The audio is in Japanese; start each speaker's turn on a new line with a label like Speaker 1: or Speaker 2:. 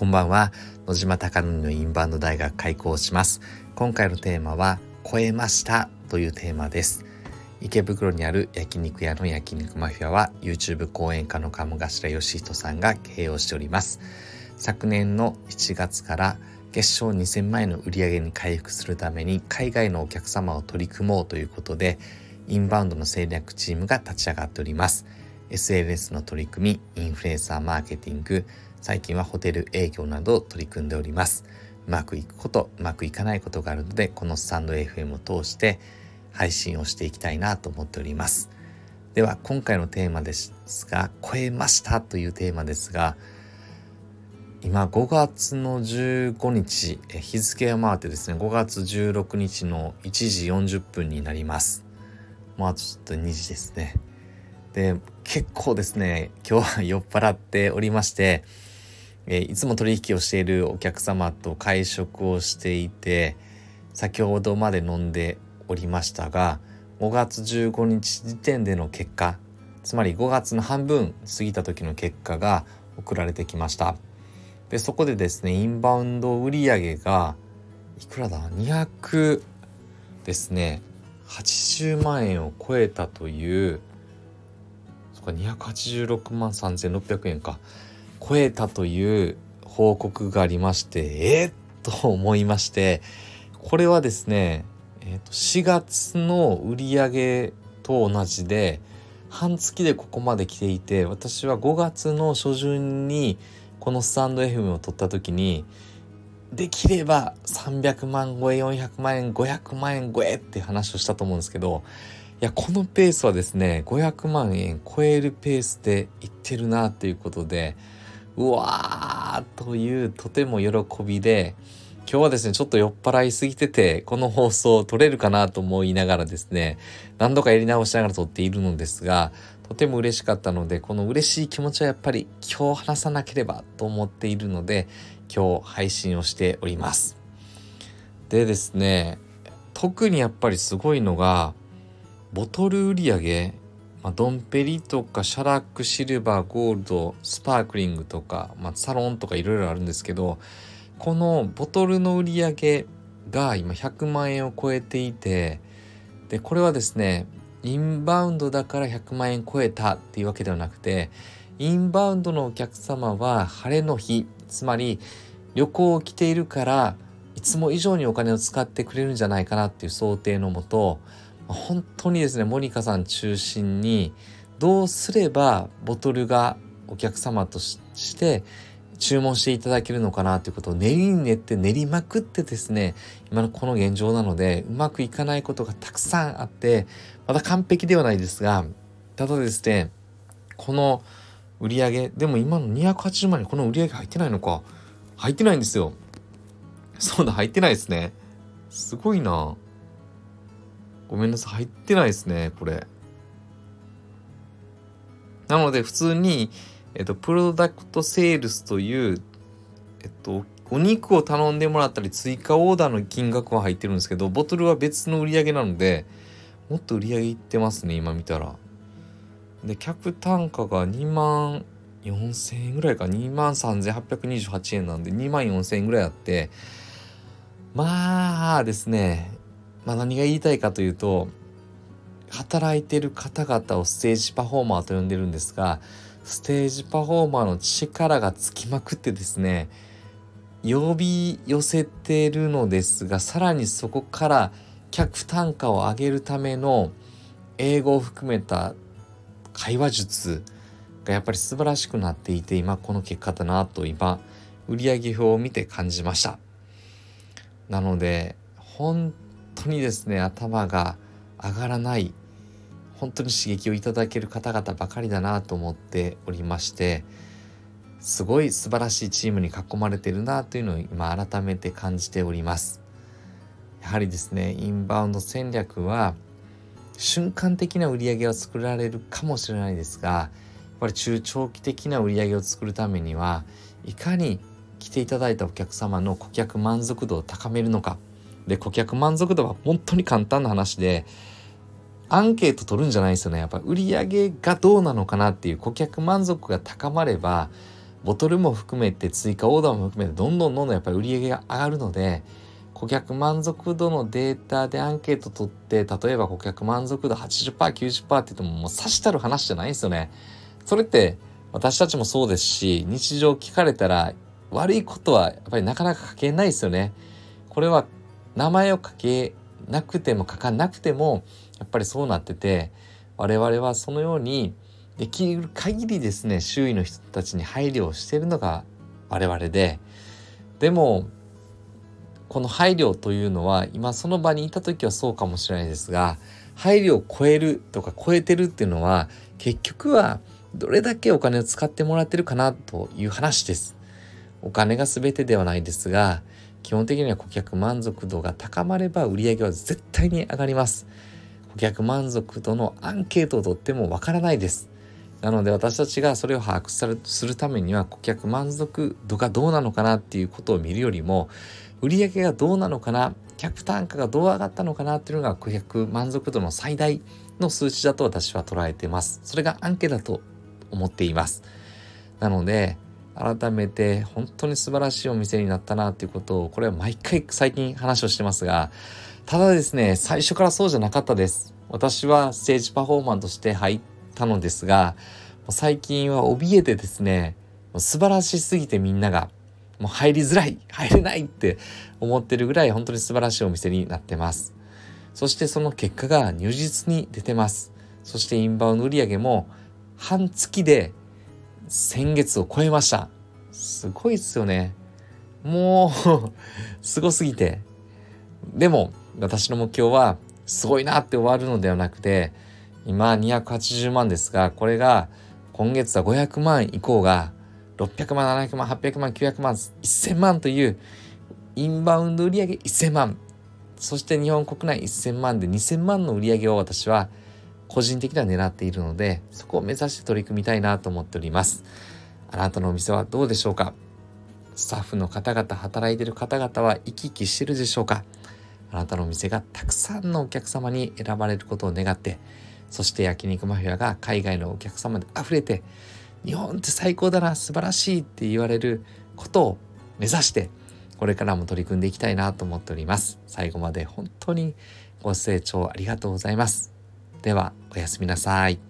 Speaker 1: こんばんは。野島貴則のインバウンド大学開校します。今回のテーマは超えましたというテーマです。池袋にある焼肉屋の焼肉マフィアは YouTube 講演家の鴨頭義人さんが経営をしております。昨年の7月から月賞2000万円の売り上げに回復するために海外のお客様を取り組もうということでインバウンドの戦略チームが立ち上がっております。SNS の取り組みインフルエンサーマーケティング最近はホテル営業など取り組んでおります。うまくいくことうまくいかないことがあるのでこのスタンド FM を通して配信をしていきたいなと思っております。では今回のテーマですが超えましたというテーマですが今5月の15日日付を回ってですね5月16日の1時40分になります。まあとちょっと2時ですね。で結構ですね今日は酔っ払っておりましてえいつも取引をしているお客様と会食をしていて先ほどまで飲んでおりましたが5月15日時点での結果つまり5月の半分過ぎた時の結果が送られてきました。でそこでですねインバウンド売上がいくらだ？200ですね80万円を超えたというそっか286万3600円か。超えたという報告がありましてえー、と思いましてこれはですね、えー、と4月の売り上げと同じで半月でここまで来ていて私は5月の初旬にこのスタンド FM を取った時にできれば300万超え400万円500万円超えって話をしたと思うんですけどいやこのペースはですね500万円超えるペースでいってるなっていうことでうわーというとても喜びで今日はですねちょっと酔っ払いすぎててこの放送撮れるかなと思いながらですね何度かやり直しながら撮っているのですがとても嬉しかったのでこの嬉しい気持ちはやっぱり今日話さなければと思っているので今日配信をしております。でですね特にやっぱりすごいのがボトル売上まあ、ドンペリとかシャラックシルバーゴールドスパークリングとか、まあ、サロンとかいろいろあるんですけどこのボトルの売り上げが今100万円を超えていてでこれはですねインバウンドだから100万円超えたっていうわけではなくてインバウンドのお客様は晴れの日つまり旅行を来ているからいつも以上にお金を使ってくれるんじゃないかなっていう想定のもと本当にですねモニカさん中心にどうすればボトルがお客様として注文していただけるのかなということを練りに練って練りまくってですね今のこの現状なのでうまくいかないことがたくさんあってまだ完璧ではないですがただですねこの売り上げでも今の280万にこの売り上げ入ってないのか。入ってないんですよ。そうだ入ってないですね。すごいな。ごめんなさい入ってないですねこれ。なので普通に、えっと、プロダクトセールスというえっとお肉を頼んでもらったり追加オーダーの金額は入ってるんですけどボトルは別の売り上げなのでもっと売り上げいってますね今見たら。で客単価が2万4000円ぐらいか2万3828円なんで2万4000円ぐらいあってまあですねまあ、何が言いたいかというと働いてる方々をステージパフォーマーと呼んでるんですがステージパフォーマーの力がつきまくってですね呼び寄せてるのですがさらにそこから客単価を上げるための英語を含めた会話術がやっぱり素晴らしくなっていて今この結果だなと今売上表を見て感じました。なので本当にですね頭が上がらない本当に刺激をいただける方々ばかりだなと思っておりましてすごい素晴らしいチームに囲まれてるなというのを今改めて感じております。やはりですねインバウンド戦略は瞬間的な売り上げは作られるかもしれないですがやっぱり中長期的な売り上げを作るためにはいかに来ていただいたお客様の顧客満足度を高めるのかで、顧客満足度は本当に簡単な話で、アンケート取るんじゃないですよね。やっぱ売り上げがどうなのかなっていう顧客満足が高まれば、ボトルも含めて追加オーダーも含めてどんどんどんどんやっぱり売り上げが上がるので顧客満足度のデータでアンケート取って例えば顧客満足度 80%90% って言ってももうさしたる話じゃないですよね。それって私たちもそうですし日常聞かれたら悪いことはやっぱりなかなか書けないですよね。これは名前を書けなくても書かなくてもやっぱりそうなってて我々はそのようにできる限りですね周囲の人たちに配慮をしているのが我々ででもこの配慮というのは今その場にいた時はそうかもしれないですが配慮を超えるとか超えてるっていうのは結局はどれだけお金を使ってもらってるかなという話です。お金が全てではないですが基本的には顧客満足度が高まれば売上は絶対に上がります。顧客満足度のアンケートを取ってもわからないです。なので私たちがそれを把握するためには顧客満足度がどうなのかなっていうことを見るよりも売上がどうなのかな客単価がどう上がったのかなっていうのが顧客満足度の最大の数値だと私は捉えています。それがアンケートだと思っています。なので、改めて本当に素晴らしいお店になったなっていうことを、これは毎回最近話をしてますが、ただですね、最初からそうじゃなかったです。私はステージパフォーマンとして入ったのですが、最近は怯えてですね、素晴らしすぎてみんながもう入りづらい入れないって思ってるぐらい本当に素晴らしいお店になってますそしてその結果が如実に出てますそしてインバウンド売上も半月で先月を超えました。すごいっすよね。もう すごすぎて。でも私の目標はすごいなって終わるのではなくて今280万ですがこれが今月は500万以降が600万、700万、800万、900万、1000万というインバウンド売上1000万、そして日本国内1000万で2000万の売り上げを私は個人的には狙っているので、そこを目指して取り組みたいなと思っております。あなたのお店はどうでしょうか？スタッフの方々、働いている方々は生き生きしてるでしょうか？あなたのお店がたくさんのお客様に選ばれることを願って、そして焼肉マフィアが海外のお客様で溢れて、日本って最高だな素晴らしいって言われることを目指してこれからも取り組んでいきたいなと思っております。最後まで本当にご清聴ありがとうございます。ではおやすみなさい。